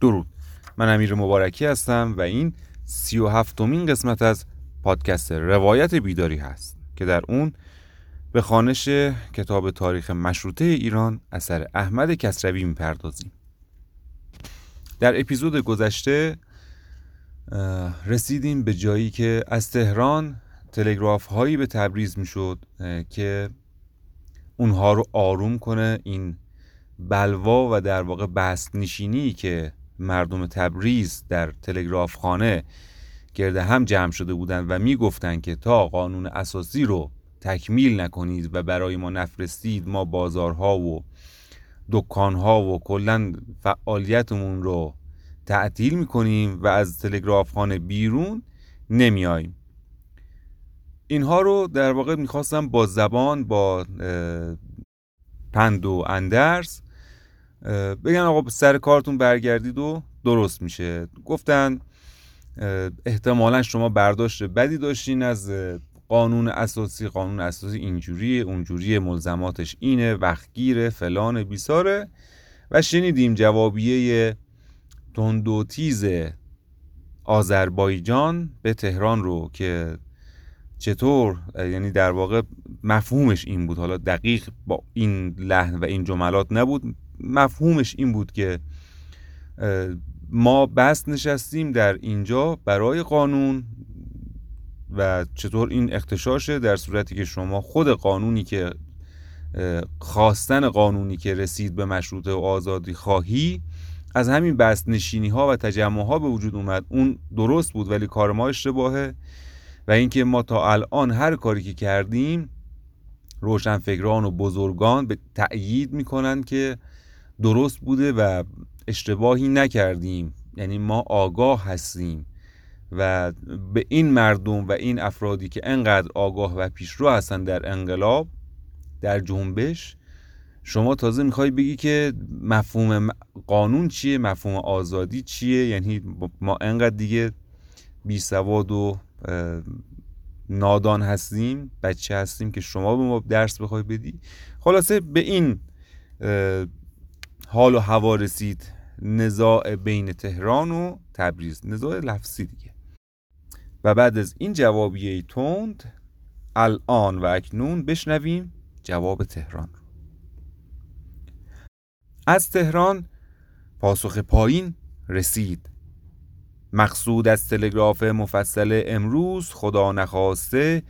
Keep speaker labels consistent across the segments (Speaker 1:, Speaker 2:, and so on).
Speaker 1: درود. من امیر مبارکی هستم و این سی و هفتمین قسمت از پادکست روایت بیداری هست که در اون به خانش کتاب تاریخ مشروطه ایران اثر احمد کسروی می‌پردازیم. در اپیزود گذشته رسیدیم به جایی که از تهران تلگراف هایی به تبریز می‌شد که اونها رو آروم کنه این بلوا و در واقع بست نشینی که مردم تبریز در تلگراف خانه گرده هم جمع شده بودند و می‌گفتند که تا قانون اساسی رو تکمیل نکنید و برای ما نفرستید ما بازارها و دکانها و کلا فعالیتمون رو تعطیل می‌کنیم و از تلگراف خانه بیرون نمیاییم اینها رو در واقع می‌خواستم با زبان با پند و اندرس بگن آقا سر کارتون برگردید و درست میشه. گفتن احتمالا شما برداشت بدی داشتین از قانون اساسی. قانون اساسی اینجوریه اونجوریه ملزماتش اینه وقتگیره فلان بیساره. و شنیدیم جوابیه تند و تیز آذربایجان به تهران رو که چطور یعنی در واقع مفهومش این بود. حالا دقیق با این لحن و این جملات نبود. مفهومش این بود که ما بست نشستیم در اینجا برای قانون و چطور این اختشاشه در صورتی که شما خود قانونی که خواستن قانونی که رسید به مشروطه و آزادی خواهی از همین بست نشینی ها و تجمع ها به وجود اومد. اون درست بود ولی کار ما اشتباهه و اینکه ما تا الان هر کاری که کردیم روشنفکران و بزرگان به تأیید می‌کنن که درست بوده و اشتباهی نکردیم. یعنی ما آگاه هستیم. و به این مردم و این افرادی که انقدر آگاه و پیشرو هستن در انقلاب در جنبش شما تازه می‌خوای بگی که مفهوم قانون چیه؟ مفهوم آزادی چیه؟ یعنی ما انقدر دیگه بی سواد و نادان هستیم بچه هستیم که شما به ما درس بخوای بدی. خلاصه به این حال و هوا رسید. نزاع بین تهران و تبریز. نزاع لفظی دیگه. و بعد از این جوابیه تند الان و اکنون بشنویم جواب تهران از تهران پاسخ پایین رسید. مقصود از تلگراف مفصل امروز خدا نخواسته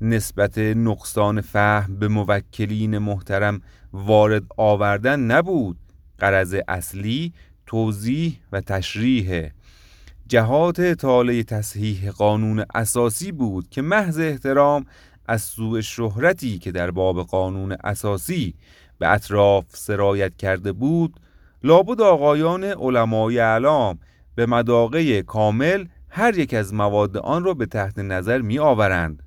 Speaker 1: نسبت نقصان فهم به موکلین محترم وارد آوردن نبود. قرض اصلی توضیح و تشریح. جهات اطاله تصحیح قانون اساسی بود که محض احترام از سوء شهرتی که در باب قانون اساسی به اطراف سرایت کرده بود لابد آقایان علمای اعلام به مداقه کامل هر یک از مواد آن را به تحت نظر می آورند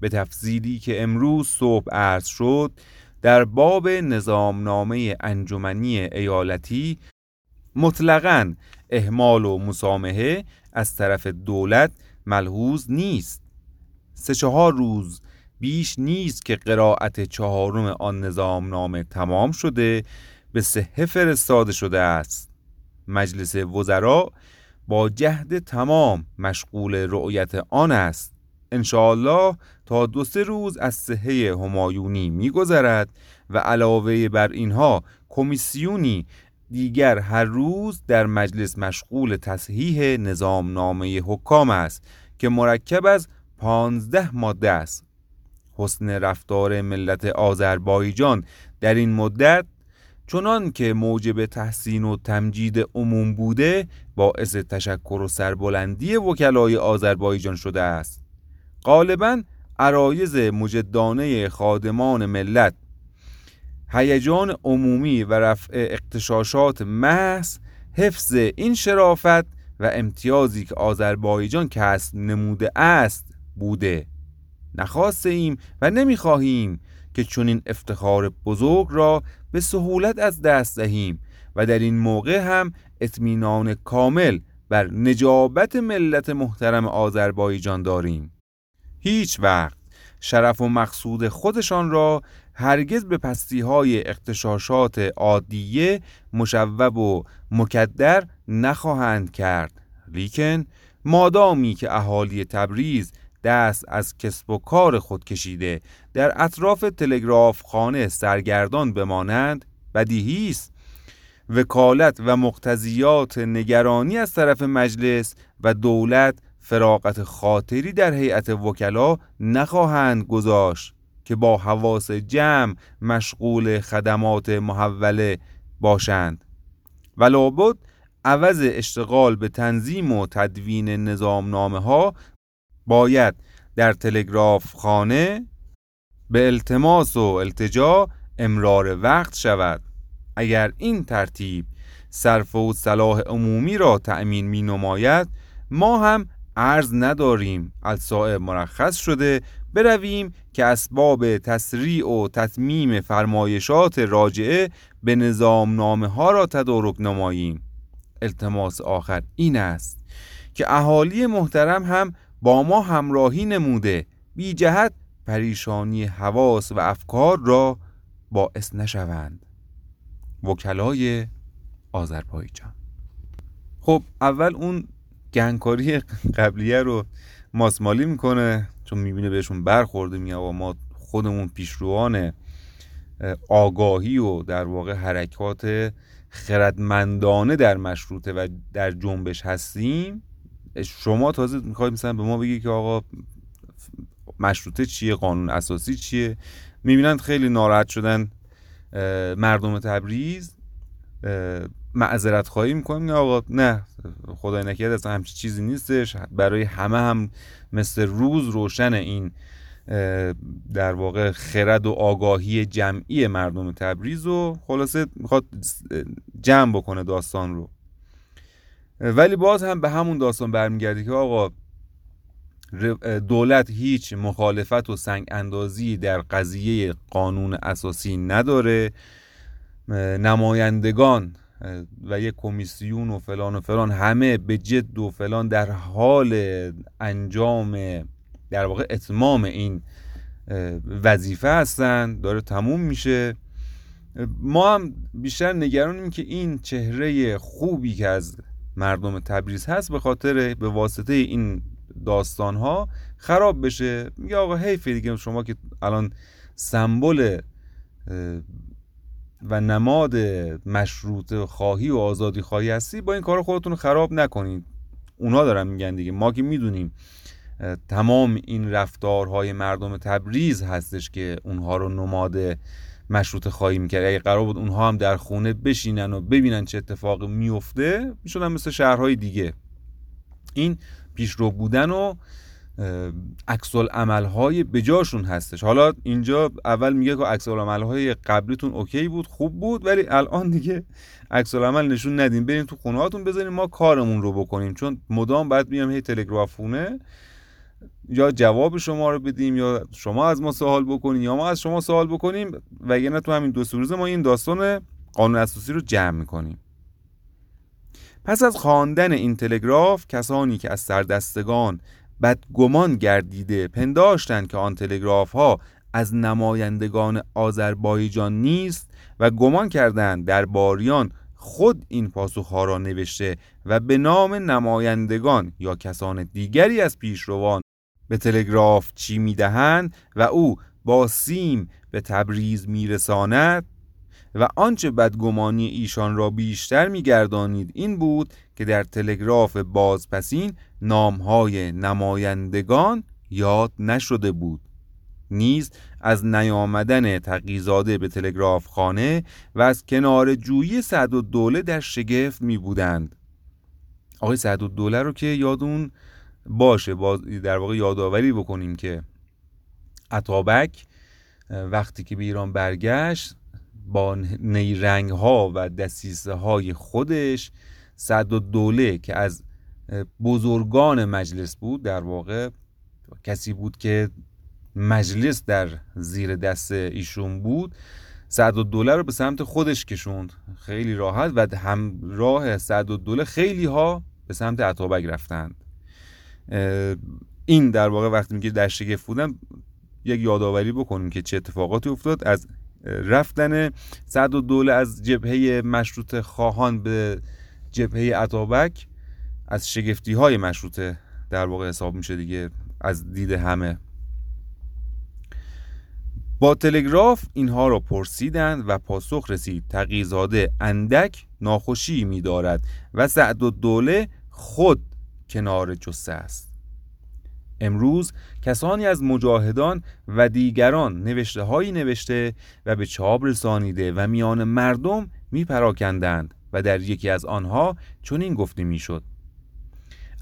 Speaker 1: به تفصیلی که امروز صبح عرض شد در باب نظامنامه انجمنی ایالتی مطلقا احمال و مسامحه از طرف دولت ملحوظ نیست. سه چهار روز بیش نیست که قرائت چهارم آن نظامنامه تمام شده به صحه فرستاده شده است. مجلس وزراء با جهد تمام مشغول رؤیت آن است. انشاءالله تا دو سه روز از صحه همایونی میگذرد و علاوه بر اینها کمیسیونی دیگر هر روز در مجلس مشغول تصحیح نظامنامه حکام است که مرکب از پانزده ماده است. حسن رفتار ملت آذربایجان در این مدت چنان که موجب تحسین و تمجید عموم بوده باعث تشکر و سربلندی وکلای آذربایجان شده است. غالبا عرایز مجدانه خادمان ملت. هیجان عمومی و رفع اقتشاشات محض حفظ این شرافت و امتیازی که آذربایجان کسب نموده است بوده. نخواسته ایم و نمی‌خواهیم که چنین افتخار بزرگ را به سهولت از دست دهیم و در این موقع هم اطمینان کامل بر نجابت ملت محترم آذربایجان داریم. هیچ وقت. شرف و مقصود خودشان را هرگز به پستی های اختشاشات عادیه مشوب و مکدر نخواهند کرد. لیکن مادامی که اهالی تبریز دست از کسب و کار خود کشیده در اطراف تلگراف خانه سرگردان بمانند بدیهی است وکالت و مقتضیات نگرانی از طرف مجلس و دولت فراغت خاطری در هیئت وکلا نخواهند گذاشت که با حواس جمع مشغول خدمات محوله باشند. و لابد عوض اشتغال به تنظیم و تدوین نظامنامه ها باید در تلگراف خانه به التماس و التجا امرار وقت شود. اگر این ترتیب صرف و صلاح عمومی را تأمین می نماید ما هم عرض نداریم. الصائب مرخص شده. برویم که اسباب تسریع و تطمیم فرمایشات راجعه به نظام نامه ها را تدارک نماییم. التماس آخر این است که اهالی محترم هم با ما همراهی نموده. بی جهت پریشانی حواس و افکار را باعث نشوند. وکلای آذربایجان. خب اول اون گنگکاری قبلیه رو ماسمالی می‌کنه چون می‌بینه بهشون برخورده میگه ما خودمون پیشروان آگاهی و در واقع حرکات خردمندانه در مشروطه و در جنبش هستیم. شما تازه می‌خواید مثلا به ما بگی که آقا مشروطه چیه قانون اساسی چیه؟ می‌بینند خیلی ناراحت شدن مردم تبریز معذرت خواهی می‌کنیم. آقا نه. خدای نکرد اصلا همچی چیزی نیستش. برای همه هم مثل روز روشن این در واقع خرد و آگاهی جمعی مردم تبریز و خلاصه می‌خواد جمع بکنه داستان رو. ولی باز هم به همون داستان برمیگرده که آقا دولت هیچ مخالفت و سنگ اندازی در قضیه قانون اساسی نداره. نمایندگان و یک کمیسیون و فلان و فلان همه به جد و فلان در حال انجام در واقع اتمام این وظیفه هستن داره تموم میشه. ما هم بیشتر نگرانیم که این چهره خوبی که از مردم تبریز هست به خاطر به واسطه این داستان ها خراب بشه. میگه آقا حیف دیگه شما که الان سمبل و نماد مشروط خواهی و آزادی خواهی هستی با این کار خودتون خراب نکنید. اونا دارن میگن دیگه. ما که می‌دونیم تمام این رفتارهای مردم تبریز هستش که اونها رو نماد مشروط خواهی می‌کرد. اگه قرار بود اونها هم در خونه بشینن و ببینن چه اتفاقی میفته می‌شدن مثل شهرهای دیگه. این پیشرو بودن و عکس های بجاشون هستش. حالا اینجا اول میگه که عکس های قبلیتون اوکی بود خوب بود ولی الان دیگه عکس نشون ندیم. بریم تو خونه هاتون بذاریم ما کارمون رو بکنیم. چون مدام باید بیام هی تلگرافونه. یا جواب شما رو بدیم یا شما از ما سوال بکنیم یا ما از شما سوال بکنیم. وگرنه تو همین دو روزه ما این داستان قانون اساسی رو جمع می‌کنیم. پس از خواندن این تلگراف کسانی که از سردستگان بدگمان گردیده پنداشتند که آن تلگراف ها از نمایندگان آذربایجان نیست و گمان کردند در باریان خود این پاسخها را نوشته و به نام نمایندگان یا کسان دیگری از پیشروان به تلگراف چی می‌دهند و او با سیم به تبریز میرساند؟ و آنچه بدگمانی ایشان را بیشتر میگردانید این بود که در تلگراف بازپسین نامهای نمایندگان یاد نشده بود. نیز از نیامدن تقیزاده به تلگراف خانه و از کنار جویی سعد و دوله در شگفت می بودند آقای سعد و دوله رو که یادون باشه باز در واقع یادآوری بکنیم که عطابک وقتی که به ایران برگشت با نیرنگ ها و دسیسه های خودش صد و دوله که از بزرگان مجلس بود در واقع کسی بود که مجلس در زیر دست ایشون بود سعد و دوله رو به سمت خودش کشوند. خیلی راحت و همراه سعد و دوله خیلی ها به سمت عطابک رفتند. این در واقع وقتی میگه در شگفت بودن یک یادآوری بکنیم که چه اتفاقاتی افتاد. از رفتن. سعد و دوله از جبهه مشروط خواهان به جبهه عطابک از شگفتی های مشروطه در واقع حساب میشه دیگه از دید همه. با تلگراف اینها را پرسیدند و پاسخ رسید. تقیزاده اندک ناخوشی می‌دارد و سعد و دوله خود کنار جسه است. امروز کسانی از مجاهدان و دیگران نوشته هایی نوشته و به چاپ رسانیده و میان مردم میپراکندند و در یکی از آنها چنین گفته می‌شد.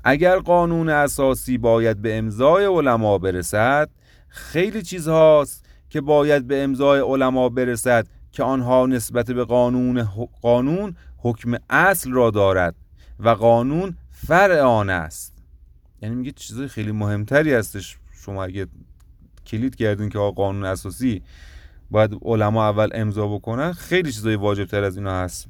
Speaker 1: اگر قانون اساسی باید به امضای علما برسد خیلی چیزهاست که باید به امضای علما برسد که آنها نسبت به قانون قانون حکم اصل را دارد و قانون فرع آن است. یعنی میگه چیزای خیلی مهمتری هستش. شما اگه کلید کردین که قانون اساسی باید علما اول امضا بکنن خیلی چیزای واجب تر از اینا هست.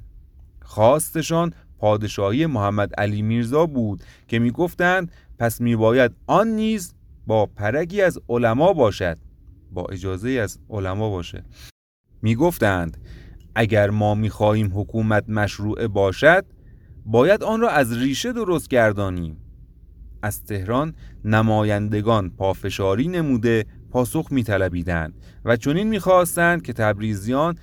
Speaker 1: خواستشان پادشاهی محمد علی میرزا بود که می‌گفتند پس میباید آن نیز با پرگی از علما باشد. با اجازه از علما باشه. می‌گفتند اگر ما می‌خواهیم حکومت مشروع باشد باید آن را از ریشه درست گردانیم. از تهران نمایندگان پافشاری نموده پاسخ میطلبیدند و چنین می‌خواستند که تبریزیان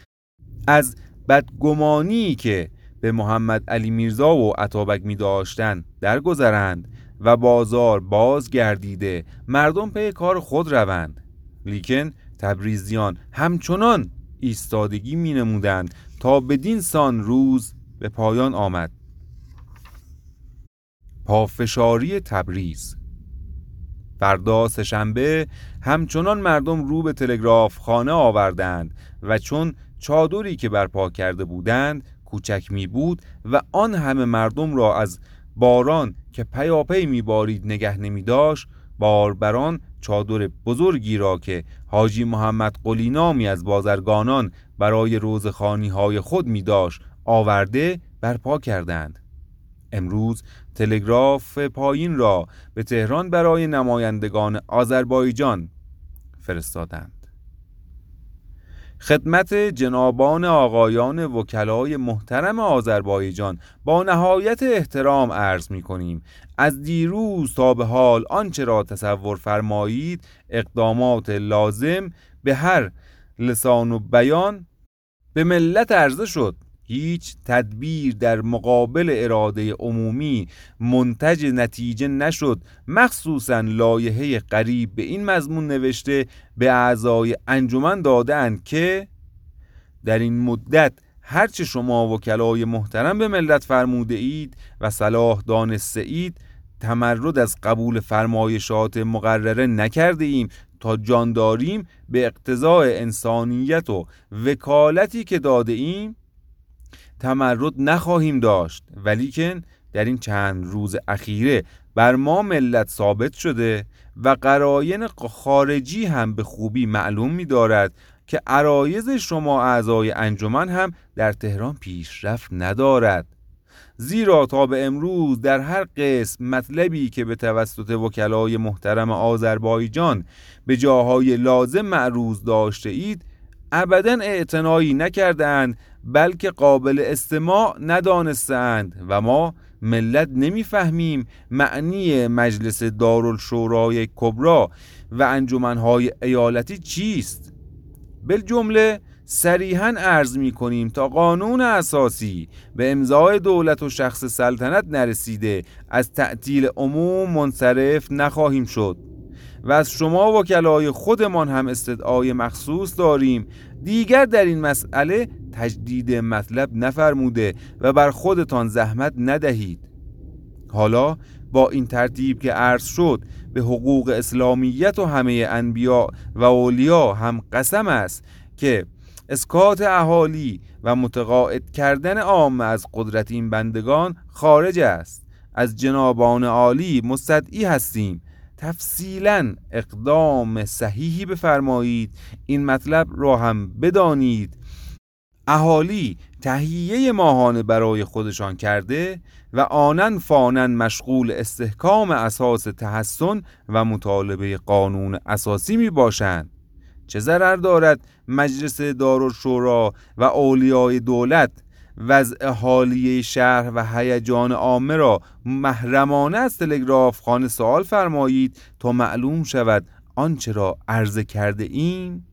Speaker 1: از بدگمانی که به محمد علی میرزا و عطابک می داشتند درگذرند و بازار باز گردیده مردم پی کار خود روند. لیکن تبریزیان همچنان ایستادگی می نمودند تا بدین سان روز به پایان آمد. پافشاری تبریز. فردا سهشنبه همچنان مردم رو به تلگراف خانه آوردند و چون چادری که برپا کرده بودند کوچک می بود و آن همه مردم را از باران که پیاپی می بارید نگه نمی داشت باربران چادر بزرگی را که حاجی محمد قلی نامی از بازرگانان برای روزخانی های خود می داشت آورده برپا کردند. امروز تلگراف پایین را به تهران برای نمایندگان آذربایجان فرستادند. خدمت جنابان آقایان وکلای محترم آذربایجان با نهایت احترام عرض می کنیم. از دیروز تا به حال آنچه را تصور فرمایید اقدامات لازم به هر لسان و بیان به ملت عرضه شد. هیچ تدبیر در مقابل اراده عمومی منتج نتیجه نشد. مخصوصا لایحه قریب به این مضمون نوشته به اعضای انجمن دادند که در این مدت هرچه شما وکلای محترم به ملت فرموده اید و صلاح دانسته اید تمرد از قبول فرمایشات مقرره نکرده ایم تا جان داریم به اقتضاع انسانیت و وکالتی که داده ایم تمرد نخواهیم داشت. ولیکن در این چند روز اخیره بر ما ملت ثابت شده و قراین خارجی هم به خوبی معلوم می دارد که عرایز شما اعضای انجمن هم در تهران پیشرفت ندارد. زیرا تا به امروز در هر قسم مطلبی که به توسط وکلای محترم آذربایجان به جاهای لازم معروض داشته اید ابدا اعتنایی نکردند بلکه قابل استماع ندانستند و ما ملت نمی‌فهمیم معنی مجلس دارالشورای کبرا و انجمنهای ایالتی چیست. جمله صریحا عرض می کنیم تا قانون اساسی به امضای دولت و شخص سلطنت نرسیده از تعطیل عموم منصرف نخواهیم شد. و از شما وکلای خودمان هم استدعای مخصوص داریم. دیگر در این مسئله تجدید مطلب نفرموده و بر خودتان زحمت ندهید. حالا با این ترتیب که عرض شد به حقوق اسلامیت و همه انبیا و اولیا هم قسم است که اسکات اهالی و متقاعد کردن عام از قدرت این بندگان خارج است. از جنابان عالی مستدعی هستیم. تفصیلا اقدام صحیحی بفرمایید. این مطلب را هم بدانید. اهالی تهیه ماهانه برای خودشان کرده و آنن فانن مشغول استحکام اساس تحسن و مطالبه قانون اساسی می باشند چه ضرر دارد مجلس دارالشورا و اولیای دولت وضع حالیه شهر و هیجان عامه را محرمانه از تلگراف خانه سوال فرمایید تا معلوم شود آنچه را عرضه کرده ایم.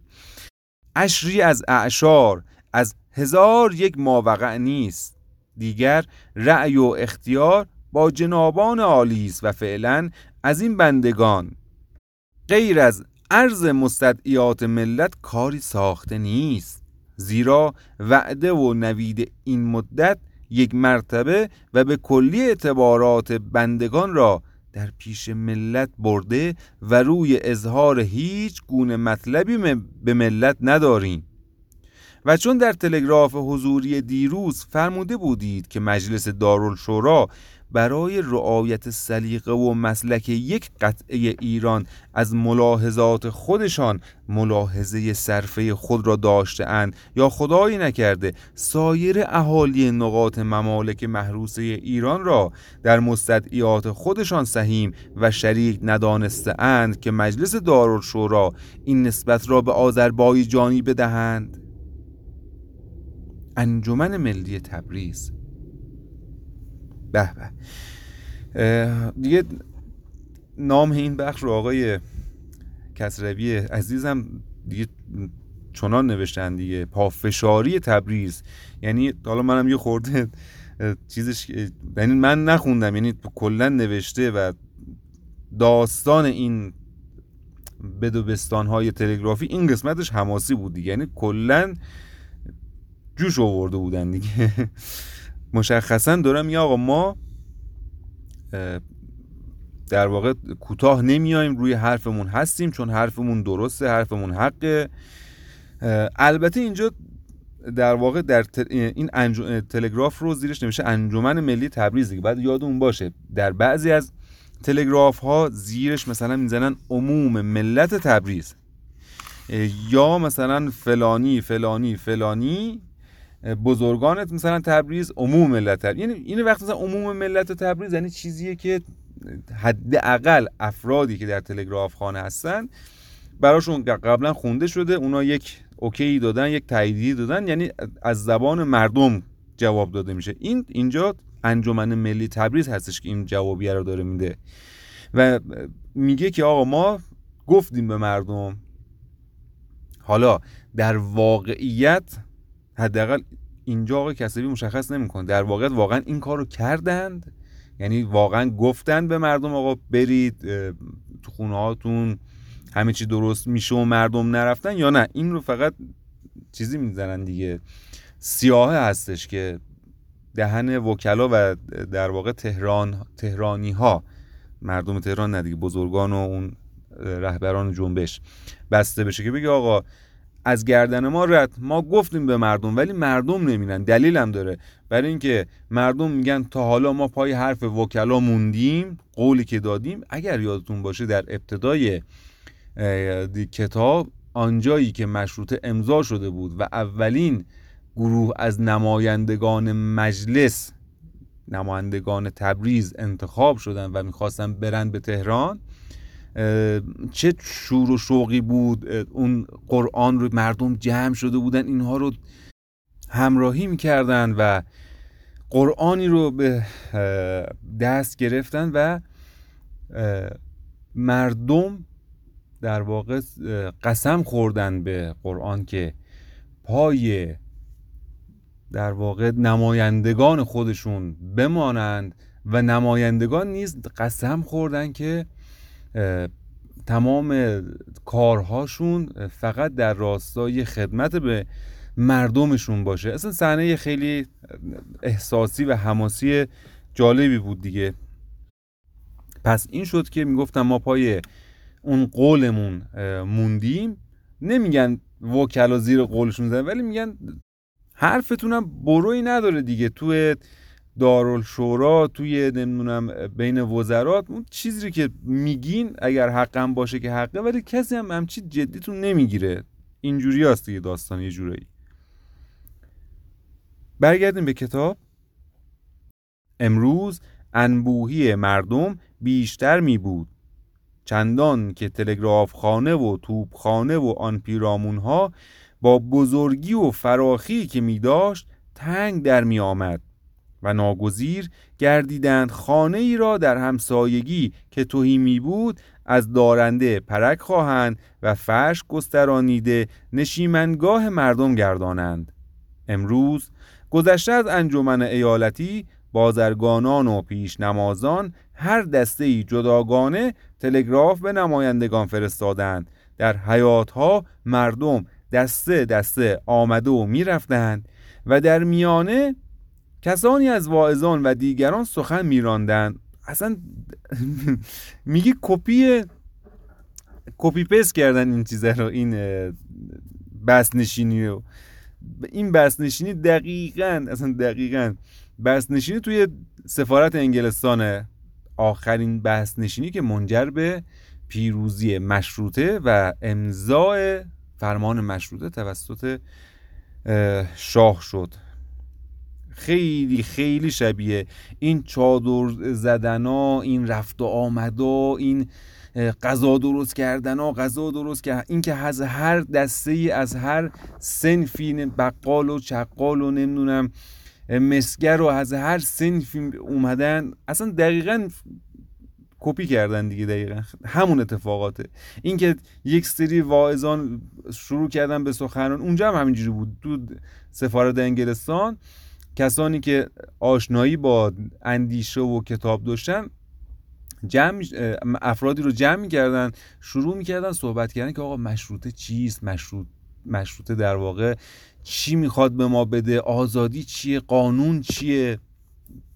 Speaker 1: اشری از اعشار از هزار یک ماوقع نیست. دیگر رأی و اختیار با جنابان عالی است و فعلا از این بندگان. غیر از عرض مستدعیات ملت کاری ساخته نیست. زیرا وعده و نوید این مدت یک مرتبه و به کلی اعتبارات بندگان را در پیش ملت برده و روی اظهار هیچ گونه مطلبی به ملت نداریم. و چون در تلگراف حضوری دیروز فرموده بودید که مجلس دارالشورا برای رعایت سلیقه و مسلک یک قطعه ایران از ملاحظات خودشان ملاحظه صرفه خود را داشته اند. یا خدایی نکرده سایر اهالی نقاط ممالک محروسه ایران را در مستدعیات خودشان سهیم و شریک ندانسته اند که مجلس دارالشورا این نسبت را به آذربایجانی بدهند. انجمن ملی تبریز. به به. دیگه نام این بخش رو آقای کسروی عزیزم دیگه چنان نوشتن دیگه. پافشاری تبریز. یعنی حالا منم یه خورده چیزش یعنی من نخوندم یعنی کلا نوشته و داستان این بدوبستان های تلگرافی این قسمتش حماسی بود دیگه. یعنی کلا جوش آورده بودن دیگه. مشخصا دارم یا آقا ما در واقع کوتاه نمیایم روی حرفمون هستیم چون حرفمون درسته حرفمون حقه. البته اینجا در واقع در این تلگراف رو زیرش نمیشه انجمن ملی تبریز دیگه. بعد یادمون باشه در بعضی از تلگراف ها زیرش مثلا می‌زنن عموم ملت تبریز. یا مثلا فلانی فلانی فلانی بزرگانت مثلا تبریز عموم ملت تبریز یعنی این وقت مثلا عموم ملت تبریز یعنی چیزیه که حداقل افرادی که در تلگراف خانه هستن براشون قبلا خونده شده اونا یک اوکی دادن یک تاییدی دادن یعنی از زبان مردم جواب داده میشه. این اینجا انجمن ملی تبریز هستش که این جوابیه رو داره میده. و میگه که آقا ما گفتیم به مردم حالا در واقعیت حداقل اینجا آقای کسبی مشخص نمی‌کنه. در واقع واقعا این کار رو کردند. یعنی واقعا گفتند به مردم آقا برید تو خونه هاتون همه چی درست میشه و مردم نرفتن یا نه. این رو فقط چیزی می‌زنن دیگه. سیاهه هستش که دهن وکلا و در واقع تهران تهرانی ها مردم تهران نه دیگه بزرگان و اون رهبران جنبش بسته بشه که بگه آقا از گردن ما رد. ما گفتیم به مردم ولی مردم نمیرن دلیلم داره. برای اینکه مردم میگن تا حالا ما پای حرف وکلا موندیم قولی که دادیم اگر یادتون باشه در ابتدای کتاب آنجایی که مشروط امضا شده بود و اولین گروه از نمایندگان مجلس نمایندگان تبریز انتخاب شدن و می‌خواستن برند به تهران چه شور و شوقی بود اون قرآن رو مردم جمع شده بودن اینها رو همراهی می‌کردن و قرآنی رو به دست گرفتن و مردم در واقع قسم خوردن به قرآن که پای در واقع نمایندگان خودشون بمانند و نمایندگان نیز قسم خوردن که تمام کارهاشون فقط در راستای خدمت به مردمشون باشه. اصلا صحنه خیلی احساسی و حماسی جالبی بود دیگه. پس این شد که می‌گفتم ما پای اون قولمون موندیم. نمیگن وکلا زیر قولشون زدن ولی میگن حرفتونم بروی نداره دیگه. تو دارالشورا توی نمی‌دونم بین وزرات اون چیزی که میگین اگر حقم باشه که حقه ولی کسی هم همچی جدیتون نمی‌گیره. اینجوری هست دیگه داستان یه جورایی. برگردیم به کتاب. امروز انبوهی مردم بیشتر می بود چندان که تلگراف خانه و خانه و آن پیرامون ها با بزرگی و فراخی که می داشت تنگ در می آمد و ناگزیر گردیدند خانه ای را در همسایگی که توهی می بود از دارنده پرک خواهند و فرش گسترانیده نشیمنگاه مردم گردانند. امروز گذشته از انجمن ایالتی بازرگانان و پیشنمازان هر دسته ای جداگانه تلگراف به نمایندگان فرستادند. در حیاتها مردم دسته دسته آمده و می‌رفتند و در میانه کسانی از واعظان و دیگران سخن میراندند. اصلا میگی کپی کپی پس کردن این چیزه رو این بس نشینی رو. این بس نشینی دقیقا اصلا دقیقا بس نشینی توی سفارت انگلستانه آخرین بحث نشینی که منجر به پیروزی مشروطه و امضای فرمان مشروطه توسط شاه شد. خیلی خیلی شبیه. این چادر زدن ها این رفت و آمد و این غذا درست کردن ها غذا درست که این که از هر دسته ای از هر سنفی بقال و چقال و نمی‌دونم مسگر و از هر سنفی اومدن اصلا دقیقا کپی کردن دیگه دقیقا. همون اتفاقاته. اینکه یک سری واعظان شروع کردن به سخنران اونجا هم همینجوری بود. تو سفارت انگلستان کسانی که آشنایی با اندیشه و کتاب داشتن جمع افرادی رو جمع می‌کردن شروع می‌کردن صحبت کردن که آقا مشروطه چیست؟ مشروط مشروطه در واقع چی می‌خواد به ما بده؟ آزادی چیه؟ قانون چیه؟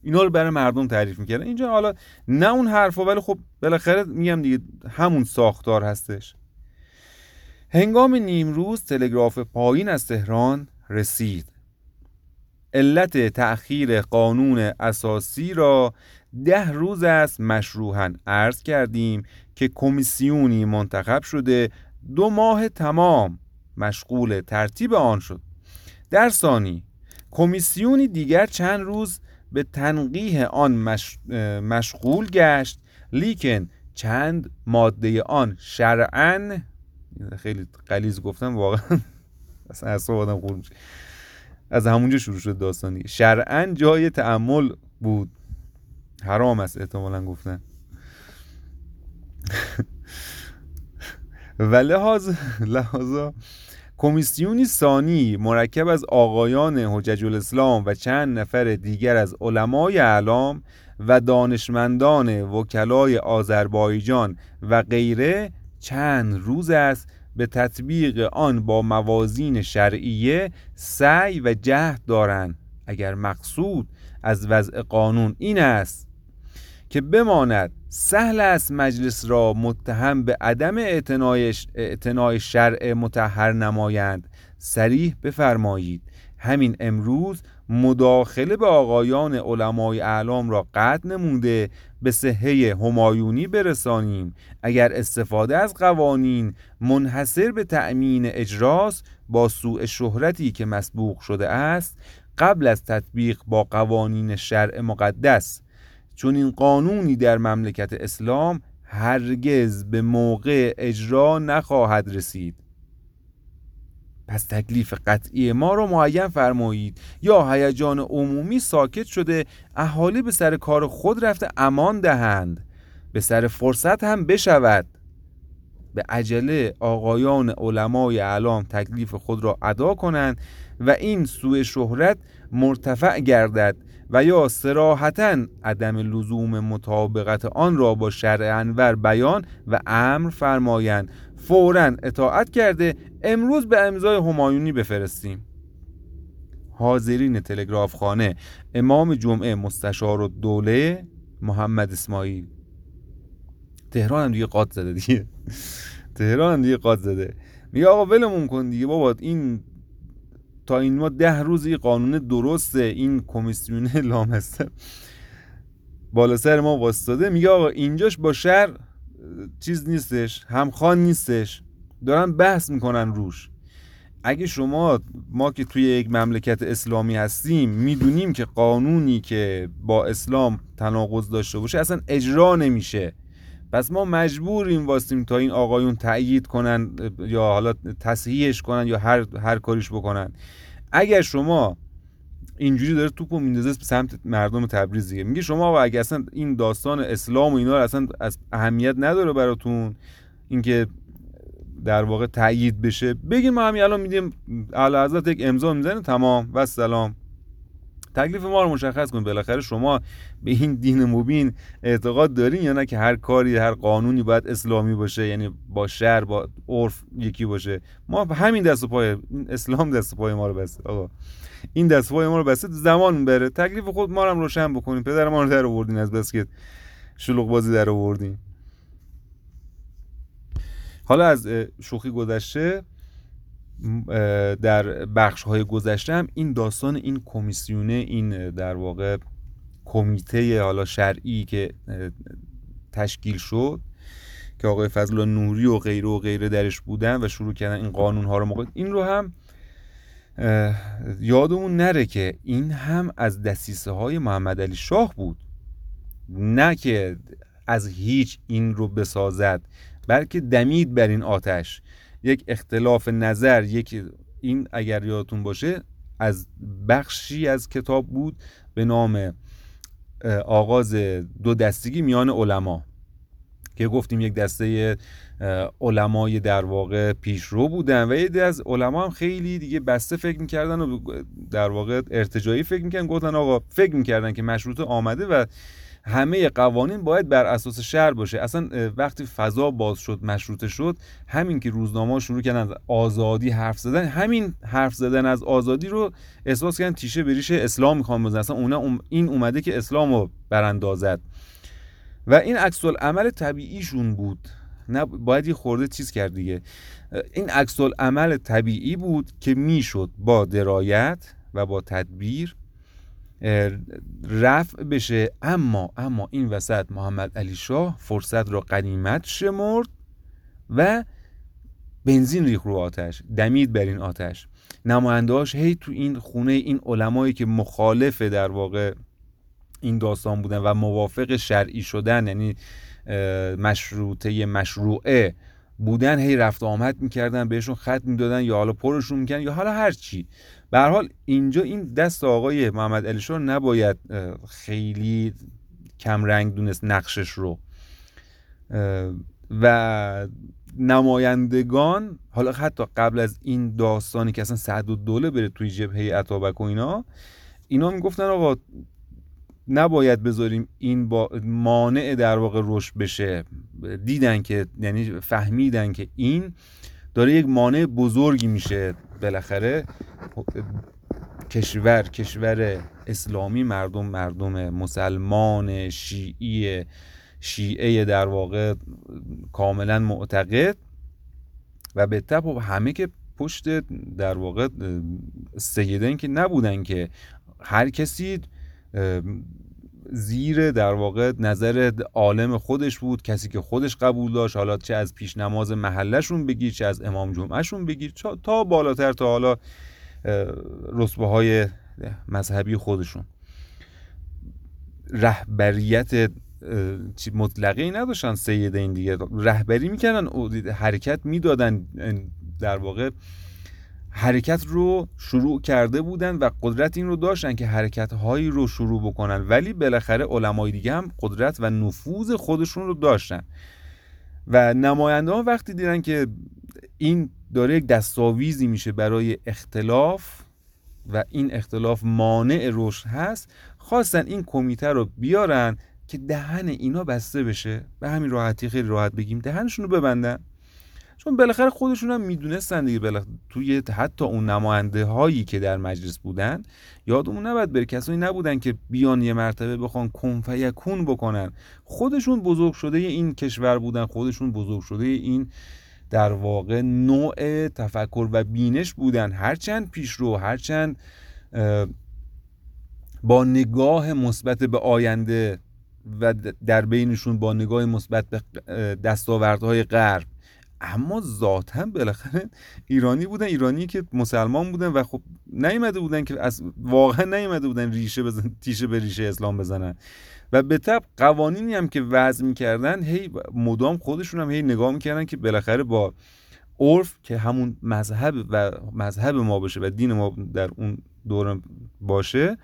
Speaker 1: اینا رو برای مردم تعریف می‌کردن. اینجا حالا نه اون حرفا ولی خب بالاخره میگم دیگه همون ساختار هستش. هنگام نیمروز تلگراف پایین از تهران رسید. علت تأخیر قانون اساسی را ده روز است مشروعا عرض کردیم که کمیسیونی منتخب شده دو ماه تمام مشغول ترتیب آن شد. در ثانی کمیسیونی دیگر چند روز به تنقیح آن مشغول گشت لیکن چند ماده آن شرعا خیلی قلیز گفتم واقعا اصلا اصلا آدم میشه. از همونجا شروع شد داستانی شرعا جای تعمل بود. حرام است احتمالا گفتن. و لحاظ لحاظا کمیسیونی ثانی مرکب از آقایان حجج الاسلام و چند نفر دیگر از علمای اعلام و دانشمندان وکلای آذربایجان و غیره چند روز است به تطبیق آن با موازین شرعیه سعی و جهد دارند. اگر مقصود از وضع قانون این است که بماند سهل است مجلس را متهم به عدم اعتنای شرع متحر نمایند. سریح بفرمایید همین امروز مداخله به آقایان علمای اعلام را قطع نموده به صحه همایونی برسانیم. اگر استفاده از قوانین منحصر به تأمین اجراس با سوء شهرتی که مسبوق شده است قبل از تطبیق با قوانین شرع مقدس. چون این قانونی در مملکت اسلام هرگز به موقع اجرا نخواهد رسید. پس تکلیف قطعی ما را معین فرمایید. یا هیجان عمومی ساکت شده اهالی به سر کار خود رفته امان دهند. به سر فرصت هم بشود. به عجله آقایان علمای اعلام تکلیف خود را ادا کنند و این سوء شهرت مرتفع گردد و یا سراحتا عدم لزوم مطابقت آن را با شرع انور بیان و امر فرمایند. فورا اطاعت کرده امروز به امضای همایونی بفرستیم. حاضرین تلگراف خانه امام جمعه مستشار و محمد اسماعیل. تهران هم دیگه قاد زده دیگه. تهران هم دیگه قاد زده. میگه آقا ولمون کن دیگه بابا این تا این ما ده روزی قانون درسته این کمیسیون لامسته بالا سر ما واسطاده. میگه آقا اینجاش با شهر چیز نیستش همخوان نیستش. دارن بحث می‌کنن روش. اگه شما ما که توی یک مملکت اسلامی هستیم می‌دونیم که قانونی که با اسلام تناقض داشته باشه اصلا اجرا نمیشه. پس ما مجبوریم واسیم تا این آقایون تأیید کنن یا حالا تصحیحش کنن یا هر هر کاریش بکنن. اگر شما اینجوری داره توپو میندازه سمت مردم تبریز دیگه. میگه شما آقا اگه اصلا این داستان اسلام و اینا اصلا از اهمیت نداره براتون اینکه در واقع تایید بشه. بگیم ما همین الان میدیم اعلی حضرت یک امضا می‌زنه تمام و سلام. تکلیف ما رو مشخص کن. بالاخره شما به این دین مبین اعتقاد دارین یا نه که هر کاری هر قانونی باید اسلامی باشه؟ یعنی با شهر با عرف یکی باشه. ما همین دست و پای اسلام دست و پای ما رو بسته. آقا این دست پای ما رو بسته. زمان بره. تکلیف خود ما رو هم روشن بکنیم پدر ما رو در آوردین از بس شلوغ بازی در آوردین. حالا از شوخی گذشته در بخش های گذشته هم این داستان این کمیسیونه این در واقع کمیته حالا شرعی که تشکیل شد که آقای فضل نوری و غیره و غیره درش بودن و شروع کردن این قانون ها رو موقع این رو هم یادمون نره که این هم از دسیسه های محمد علی شاه بود. نه که از هیچ این رو بسازد بلکه دمید بر این آتش. یک اختلاف نظر یک این اگر یادتون باشه از بخشی از کتاب بود به نام آغاز دو دستگی میان علما که گفتیم یک دسته علمای در واقع پیشرو بودن و یه از علما هم خیلی دیگه بسته فکر می‌کردن و در واقع ارتجایی فکر می‌کردن. گفتن آقا فکر می‌کردن که مشروطه آمده و همه قوانین باید بر اساس شهر باشه. اصلا وقتی فضا باز شد مشروطه شد همین که روزنامه شروع کردن آزادی حرف زدن همین حرف زدن از آزادی رو احساس کردن تیشه بریش اسلام می‌خوان بزنن. اصلا اونا این اومده که اسلام رو براندازد. و این عکس عمل طبیعیشون بود. نه باید یه خورده چیز کرد دیگه. این عکس عمل طبیعی بود که می‌شد با درایت و با تدبیر رفع بشه. اما اما این وسط محمد علی شاه فرصت را قنیمت شمرد و بنزین ریخ رو آتش دمید بر این آتش. نمایندهاش هی تو این خونه این علمایی که مخالف در واقع این داستان بودن و موافق شرعی شدن یعنی مشروطه مشروعه بودن هی رفت آمد می‌کردن بهشون خط می‌دادن یا حالا پرشون می‌کردن یا حالا هر چی. به حال اینجا این دست آقای محمد علی نباید خیلی کم رنگ دونست نقشش رو. و نمایندگان حالا حتی قبل از این داستانی که اصلا سعد و دوله بره توی جبهه عطابک و اینا اینا می‌گفتن آقا نباید بذاریم این با مانع در واقع رشد بشه. دیدن که یعنی فهمیدن که این داره یک مانع بزرگی میشه. بالاخره کشور کشور اسلامی مردم مردم مسلمان شیعی شیعه در واقع کاملا معتقد و به تپ همه که پشت در واقع سیدن که نبودن که هر کسی زیر در واقع نظر عالم خودش بود کسی که خودش قبول داشت حالا چه از پیش نماز محلشون بگیر چه از امام جمعهشون بگیر تا بالاتر تا حالا رسبه های مذهبی خودشون. رهبریت مطلقه ای نداشتن سیده این دیگه. رهبری می‌کردن حرکت می‌دادن در واقع حرکت رو شروع کرده بودن و قدرت این رو داشتن که حرکت هایی رو شروع بکنن. ولی بالاخره علمای دیگه هم قدرت و نفوذ خودشون رو داشتن. و نماینده ها وقتی دیدن که این داره یک دستاویزی میشه برای اختلاف و این اختلاف مانع رشد هست خواستن این کمیته رو بیارن که دهن اینا بسته بشه. به همین راحتی خیلی راحت بگیم دهنشون رو ببندن. چون بالاخره خودشون هم می‌دونستن دیگه بالاخره توی حتی اون نماینده هایی که در مجلس بودن یادمون نباید بره کسایی نبودن که بیان یه مرتبه بخوان کن بکنن. خودشون بزرگ شده این کشور بودن خودشون بزرگ شده این در واقع نوع تفکر و بینش بودن. هرچند پیشرو هرچند با نگاه مثبت به آینده و در بینشون با نگاه مثبت به دستاوردهای غرب اما ذاتا بالاخره ایرانی بودن ایرانی که مسلمان بودن و خب نیومده بودن که از واقعا نیومده بودن ریشه بزن تیشه به ریشه اسلام بزنن. و به طب قوانینی هم که وضع می‌کردن هی مدام خودشون هم هی نگاه می‌کردن که بالاخره با عرف که همون مذهب و مذهب ما باشه و دین ما در اون دوران باشه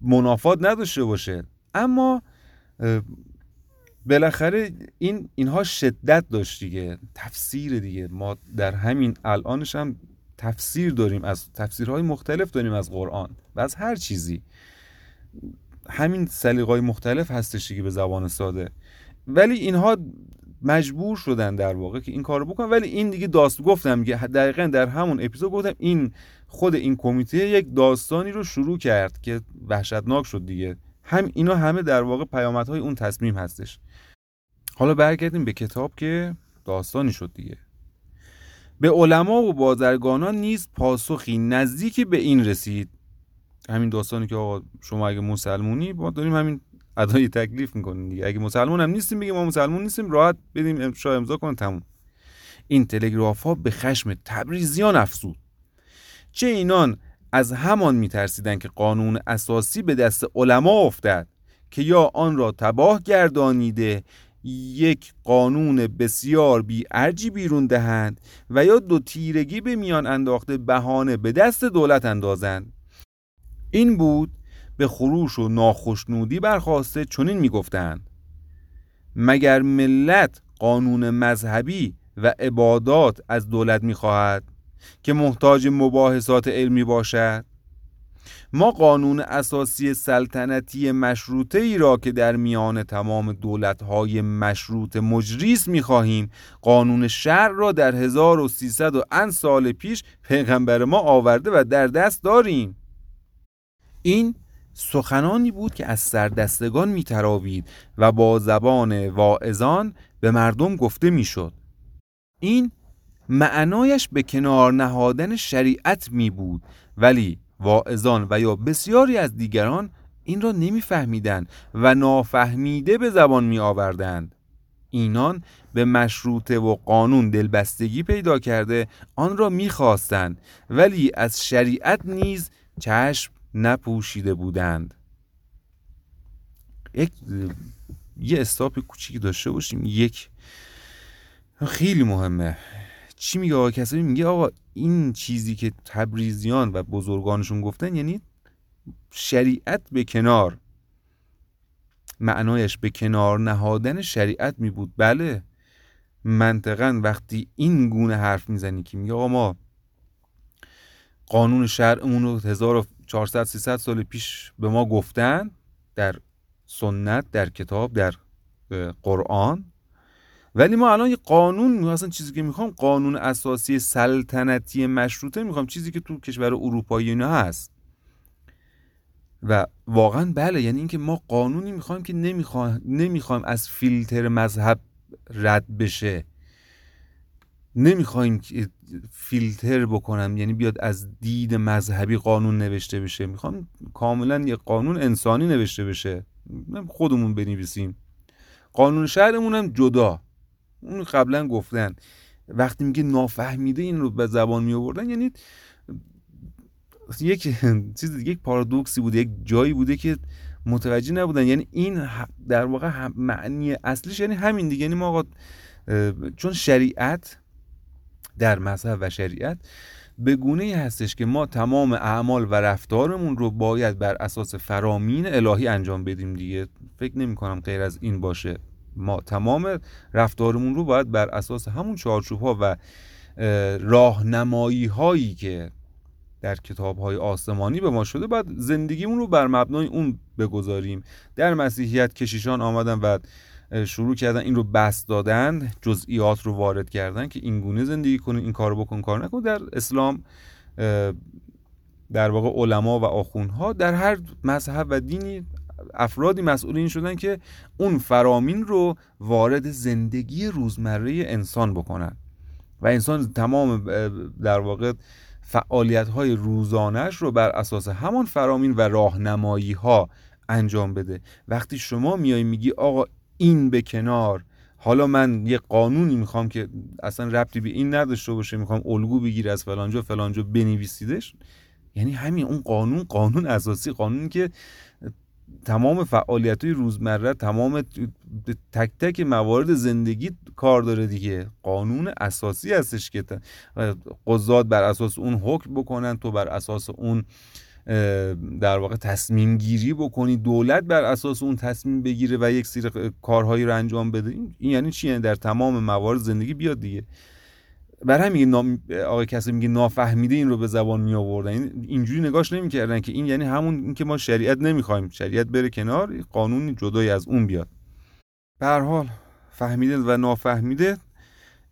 Speaker 1: منافات نداشته باشه. اما بالاخره این اینها شدت داشت دیگه تفسیر دیگه. ما در همین الانش هم تفسیر داریم از تفسیرهای مختلف داریم از قرآن و از هر چیزی. همین سلیقای مختلف هستش دیگه به زبان ساده. ولی اینها مجبور شدن در واقع که این کارو بکنن. ولی این دیگه داست گفتم که دقیقا در همون اپیزود گفتم این خود این کمیته یک داستانی رو شروع کرد که وحشتناک شد دیگه. هم اینا همه در واقع پیامدهای اون تصمیم هستش. حالا برگردیم به کتاب که داستانی شد دیگه. به علما و بازرگانان نیز پاسخی نزدیکی به این رسید. همین داستانی که آقا شما اگه مسلمونی ما داریم همین ادای تکلیف می‌کنیم دیگه. اگه مسلمون هم نیستیم بگیم ما مسلمون نیستیم راحت بدیم امشا امضا کن تموم. این تلگراف ها به خشم تبریزیان افزود. چه اینان از همان میترسیدند که قانون اساسی به دست علما افتد که یا آن را تباه گردانیده یک قانون بسیار بی ارجی بیرون دهند و یا دو تیرگی به میان انداخته بهانه به دست دولت اندازند. این بود به خروش و ناخشنودی برخواسته چنین می‌گفتند. مگر ملت قانون مذهبی و عبادات از دولت می‌خواهد که محتاج مباحثات علمی باشد؟ ما قانون اساسی سلطنتی مشروطه ای را که در میان تمام دولتهای مشروط مجریس می خواهیم قانون شهر را در 1300 و ان سال پیش پیغمبر ما آورده و در دست داریم. این سخنانی بود که از سردستگان میتراوید و با زبان واعظان به مردم گفته می‌شد. این معنایش به کنار نهادن شریعت می بود ولی واعظان و یا بسیاری از دیگران این را نمیفهمیدند و نافهمیده به زبان می آوردند اینان به مشروطه و قانون دلبستگی پیدا کرده آن را می‌خواستند ولی از شریعت نیز چشم نپوشیده بودند. یک یه استاپ کوچیکی داشته باشیم. یک خیلی مهمه. چی میگه آقا؟ کسی میگه آقا این چیزی که تبریزیان و بزرگانشون گفتن یعنی شریعت به کنار معنایش به کنار نهادن شریعت می بود. بله منطقا وقتی این گونه حرف می‌زنی که میگه آقا ما قانون شرعمون رو 1400 300 سال پیش به ما گفتن در سنت در کتاب در قرآن ولی ما الان یه قانون اصلا چیزی که می‌خوام قانون اساسی سلطنتی مشروطه می‌خوام چیزی که تو کشور اروپایی اینا هست. و واقعا بله یعنی اینکه ما قانونی می‌خوایم که نمی‌خوایم نمی‌خوایم از فیلتر مذهب رد بشه. نمی‌خوایم فیلتر بکنم یعنی بیاد از دید مذهبی قانون نوشته بشه. می‌خوام کاملا یه قانون انسانی نوشته بشه. خودمون بنویسیم. قانون شهرمون هم جدا. اون قبلا گفتن. وقتی میگه نافهمیده این رو به زبان می آوردن یعنی یک چیز یک پارادوکسی بوده یک جایی بوده که متوجه نبودن. یعنی این در واقع معنی اصلیش یعنی همین دیگه. یعنی ما چون شریعت در مذهب و شریعت به گونه ای هستش که ما تمام اعمال و رفتارمون رو باید بر اساس فرامین الهی انجام بدیم دیگه. فکر نمی کنم غیر از این باشه. ما تمام رفتارمون رو باید بر اساس همون چارچوب ها و راهنمایی هایی که در کتاب های آسمانی به ما شده باید زندگیمون رو بر مبنای اون بگذاریم. در مسیحیت کشیشان آمدن و شروع کردن این رو بست دادن جزئیات رو وارد کردن که این گونه زندگی کنید این کارو بکن کار نکن. در اسلام در واقع علما و آخونها در هر مذهب و دینی افرادی مسئول این شدن که اون فرامین رو وارد زندگی روزمره انسان بکنن. و انسان تمام در واقع فعالیت های روزانش رو بر اساس همان فرامین و راهنمایی ها انجام بده. وقتی شما میای میگی آقا این به کنار حالا من یه قانونی می‌خوام که اصلا ربطی به این نداشته باشه می‌خوام الگو بگیر از فلانجا فلانجا بنویسیدش یعنی همین اون قانون قانون اساسی قانونی که تمام فعالیت های روزمره تمام تک تک موارد زندگی کار داره دیگه. قانون اساسی هستش که قضات بر اساس اون حکم بکنن تو بر اساس اون در واقع تصمیم گیری بکنی دولت بر اساس اون تصمیم بگیره و یک سری کارهایی رو انجام بده. این یعنی چی؟ یعنی در تمام موارد زندگی بیاد دیگه. بر همین نام... آقای کسی میگه نافهمیده این رو به زبان می آوردن این اینجوری نگاش نمی‌کردن که این یعنی همون اینکه ما شریعت نمی‌خوایم. شریعت بره کنار قانون جدای از اون بیاد. به هر حال فهمیده و نافهمیده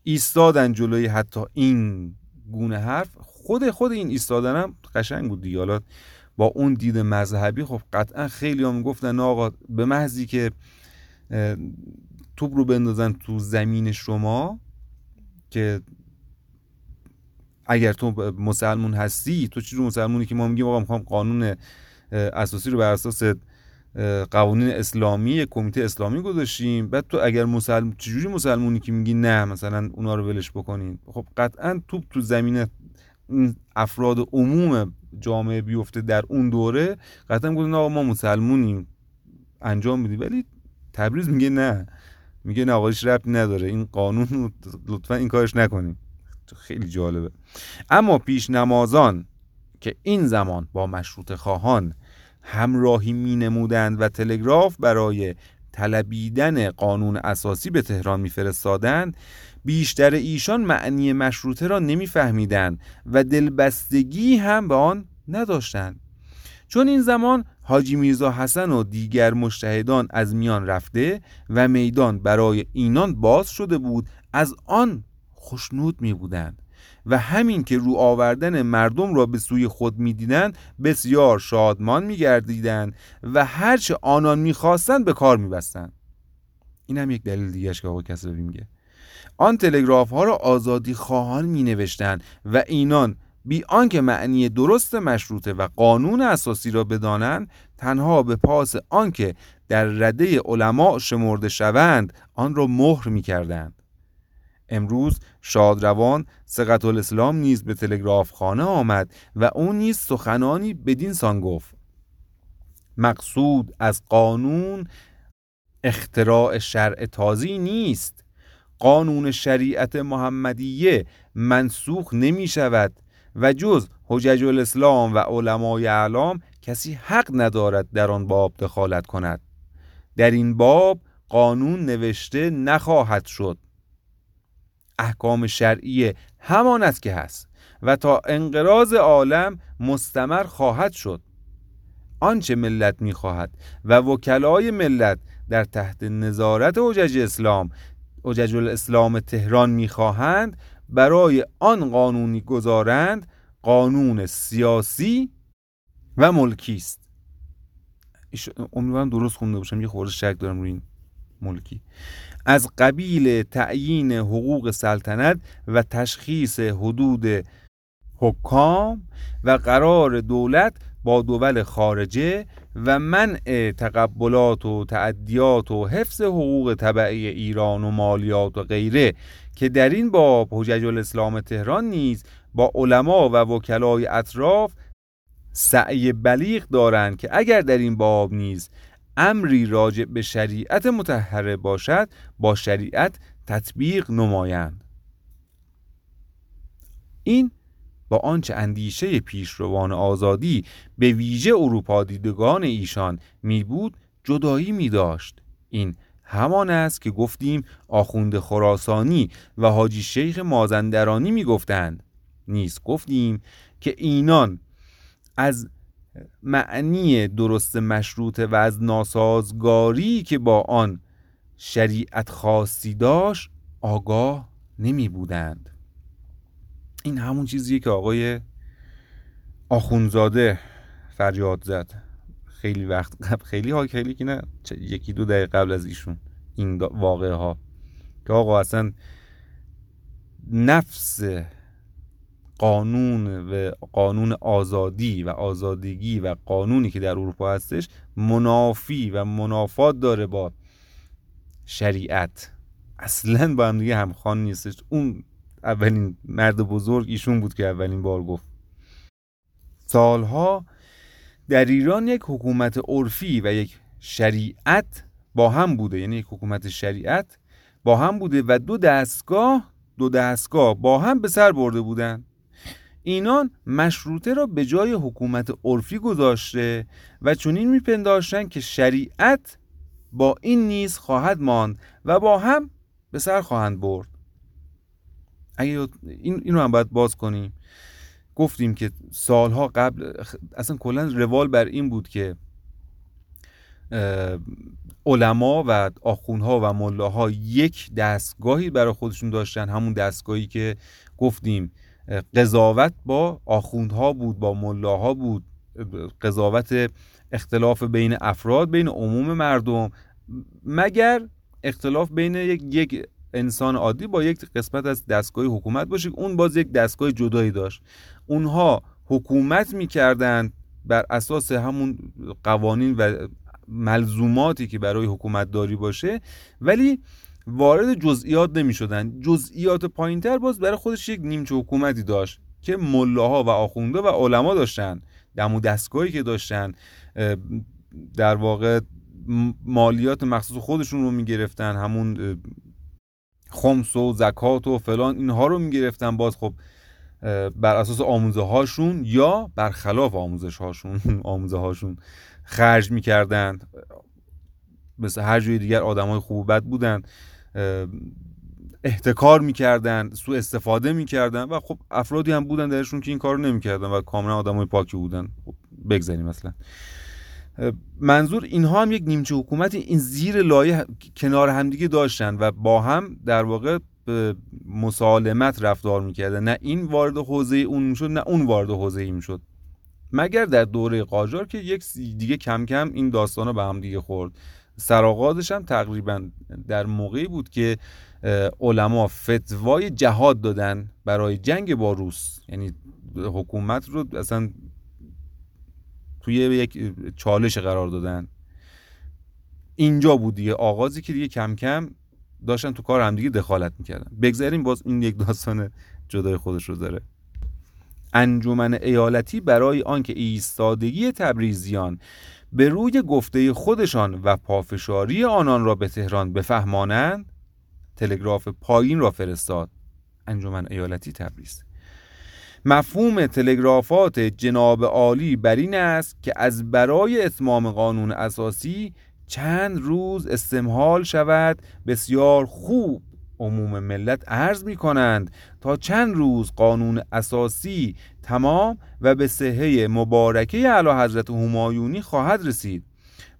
Speaker 1: ایستادن جلوی حتی این گونه حرف. خود خود این ایستادن هم قشنگ بود دیگه. با اون دید مذهبی خب قطعا خیلی هم گفتن آقا به محضی که توپ رو بندازن تو زمین شما که اگر تو مسلمون هستی تو رو مسلمونی که ما میگیم آقا می‌خوام قانون اساسی رو بر اساس قوانین اسلامی کمیته اسلامی گذاشتیم. بعد تو اگر مسلم چجوری مسلمونی که میگی نه مثلا اونا رو ولش بکنین؟ خب قطعا توپ تو زمین افراد عموم جامعه بیفته در اون دوره. قطعا گفتن آقا ما مسلمونیم. انجام میدیم ولی تبریز میگه نه. میگه نه آقایش ربط نداره. این قانون لطفا این کارش نکنیم خیلی جالبه. اما پیش نمازان که این زمان با مشروط خواهان همراهی می نمودند و تلگراف برای طلبیدن قانون اساسی به تهران میفرستادند بیشتر ایشان معنی مشروطه را نمیفهمیدند و دلبستگی هم به آن نداشتند. چون این زمان حاجی میرزا حسن و دیگر مشتهدان از میان رفته و میدان برای اینان باز شده بود از آن خوشنود می بودند و همین که رو آوردن مردم را به سوی خود می‌دیدند بسیار شادمان میگردیدند و هرچه آنان می‌خواستند به کار میبستند این هم یک دلیل دیگه که آقا کسروی میگه آن تلگراف ها را آزادی خواهان می و اینان بی آنکه معنی درست مشروطه و قانون اساسی را بدانند تنها به پاس آنکه در رده علما شمرده شوند آن را مهر می کردند. امروز شادروان سقط الاسلام نیز به تلگراف خانه آمد و او نیز سخنانی بدین سان گفت. مقصود از قانون اختراع شرع تازی نیست. قانون شریعت محمدیه منسوخ نمی شود و جز حجج الاسلام و علمای اعلام کسی حق ندارد در آن باب دخالت کند. در این باب قانون نوشته نخواهد شد. احکام شرعی همان است که هست و تا انقراض عالم مستمر خواهد شد. آنچه ملت می‌خواهد و وکلای ملت در تحت نظارت حجج اسلام حجج الاسلام تهران می‌خواهند برای آن قانونی گذارند قانون سیاسی و ملکی است. امیدوارم درست خونده باشم یه خورده شک دارم روی این ملکی. از قبیل تعیین حقوق سلطنت و تشخیص حدود حکام و قرار دولت با دول خارجه و منع تقبلات و تعدیات و حفظ حقوق طبعی ایران و مالیات و غیره که در این باب حجج الاسلام تهران نیز با علما و وکلای اطراف سعی بلیغ دارند که اگر در این باب نیز امری راجع به شریعت متحره باشد با شریعت تطبیق نمایند. این با آنچه اندیشه پیشروان آزادی به ویژه اروپا دیدگان ایشان می بود جدایی می داشت این همان است که گفتیم آخوند خراسانی و حاجی شیخ مازندرانی می گفتند نیز گفتیم که اینان از معنی درست مشروطه و از ناسازگاری که با آن شریعت خاصی داشت آگاه نمی بودند. این همون چیزیه که آقای آخونزاده فریاد زد. خیلی وقت قبل خیلی ها خیلی که نه یکی دو دقیقه قبل از ایشون این واقعه ها که آقا اصلا نفس قانون و قانون آزادی و آزادگی و قانونی که در اروپا هستش منافی و منافات داره با شریعت. اصلا با هم دیگه همخوان نیستش. اون اولین مرد بزرگ ایشون بود که اولین بار گفت. سالها در ایران یک حکومت عرفی و یک شریعت با هم بوده. یعنی یک حکومت شریعت با هم بوده و دو دستگاه دو دستگاه با هم به سر برده بودن. اینان مشروطه را به جای حکومت عرفی گذاشته و چنین میپنداشتن که شریعت با این نیز خواهد ماند و با هم به سر خواهند برد. اگه این اینو هم باید باز کنیم. گفتیم که سالها قبل اصلا کلا روال بر این بود که علما و آخونها و ملاها یک دستگاهی برای خودشون داشتن. همون دستگاهی که گفتیم. قضاوت با آخوندها بود با ملاها بود. قضاوت اختلاف بین افراد بین عموم مردم. مگر اختلاف بین یک, یک انسان عادی با یک قسمت از دستگاه حکومت باشه؟ اون باز یک دستگاه جدایی داشت. اونها حکومت می‌کردند بر اساس همون قوانین و ملزوماتی که برای حکومت داری باشه ولی وارد جزئیات نمی شدن جزئیات پایینتر باز برای خودش یک نیمچه حکومتی داشت که ملاها و آخونده و علما داشتن. دم دستگاهی که داشتن در واقع مالیات مخصوص خودشون رو می‌گرفتن همون خمس و زکات و فلان اینها رو می‌گرفتن. باز خب بر اساس آموزه هاشون یا برخلاف آموزش هاشون آموزه هاشون خرج می‌کردن. مثل هر جای دیگر آدم های خوب بد بودن. احتکار می‌کردن سو استفاده می‌کردن و خب افرادی هم بودن درشون که این کارو نمی‌کردن و کاملا آدم های پاکی بودن. خب بگذاریم مثلا. منظور اینها هم یک نیمچه حکومتی این زیر لایه کنار همدیگه داشتن و با هم در واقع مسالمت رفتار می‌کردن. نه این وارد حوزه اون می‌شد نه اون وارد حوزه این می‌شد. مگر در دوره قاجار که یک دیگه کم کم این داستان رو به هم دیگه خورد. سراغازش هم تقریبا در موقعی بود که علما فتوای جهاد دادن برای جنگ با روس. یعنی حکومت رو اصلا توی یک چالش قرار دادن. اینجا بود دیگه. آغازی که دیگه کم کم داشتن تو کار همدیگه دخالت می‌کردن. بگذاریم باز این یک داستان جدای خودش رو داره. انجمن ایالتی برای آنکه ایستادگی تبریزیان به روی گفته خودشان و پافشاری آنان را به تهران بفهمانند؟ تلگراف پایین را فرستاد. انجمن ایالتی تبریز. مفهوم تلگرافات جناب عالی بر این است که از برای اتمام قانون اساسی چند روز استمحال شود بسیار خوب. عموم ملت عرض می کنند تا چند روز قانون اساسی تمام و به صحه مبارکه اعلی حضرت همایونی خواهد رسید.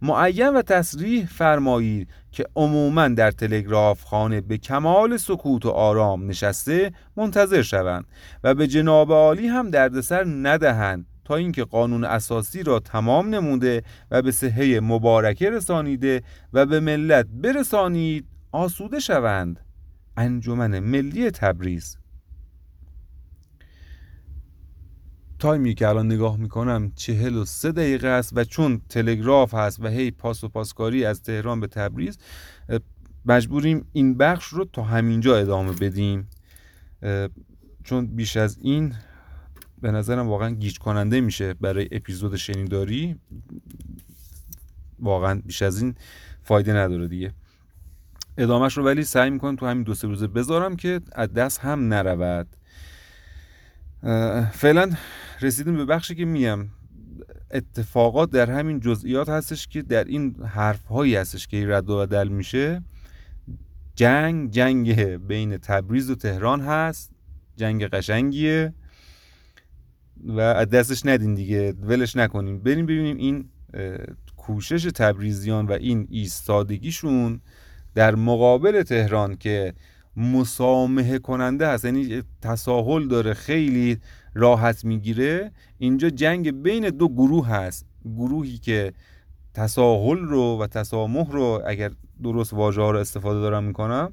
Speaker 1: معین و تصریح فرمایید که عموما در تلگراف خانه به کمال سکوت و آرام نشسته منتظر شوند و به جناب عالی هم دردسر ندهند تا اینکه قانون اساسی را تمام نموده و به صحه مبارکه رسانیده و به ملت برسانید آسوده شوند. انجمن ملی تبریز. تایمی که الان نگاه می‌کنم چهل و سه دقیقه است و چون تلگراف هست و هی پاس و پاسکاری از تهران به تبریز مجبوریم این بخش رو تا همینجا ادامه بدیم. چون بیش از این به نظرم واقعا گیج کننده میشه برای اپیزود شنیداری. واقعا بیش از این فایده نداره دیگه. ادامهش رو ولی سعی می‌کنم تو همین دو سه روزه بذارم که از دست هم نرود. فعلا رسیدیم به بخشی که میم اتفاقات در همین جزئیات هستش که در این حرف هایی هستش که رد و بدل میشه. جنگ جنگ بین تبریز و تهران هست. جنگ قشنگیه. و از دستش ندین دیگه. ولش نکنیم بریم ببینیم این کوشش تبریزیان و این ایستادگیشون در مقابل تهران که مسامحه کننده هست یعنی تساهل داره خیلی راحت می‌گیره اینجا جنگ بین دو گروه هست. گروهی که تساهل رو و تسامح رو اگر درست واژه ها رو استفاده دارم می‌کنم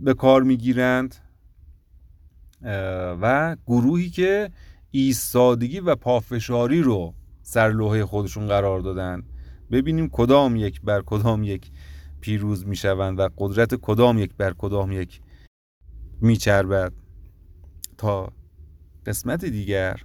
Speaker 1: به کار می‌گیرند. و گروهی که ایستادگی و پافشاری رو سر لوحه خودشون قرار دادن. ببینیم کدام یک بر کدام یک پیروز می‌شوند و قدرت کدام یک بر کدام یک میچربد. تا قسمت دیگر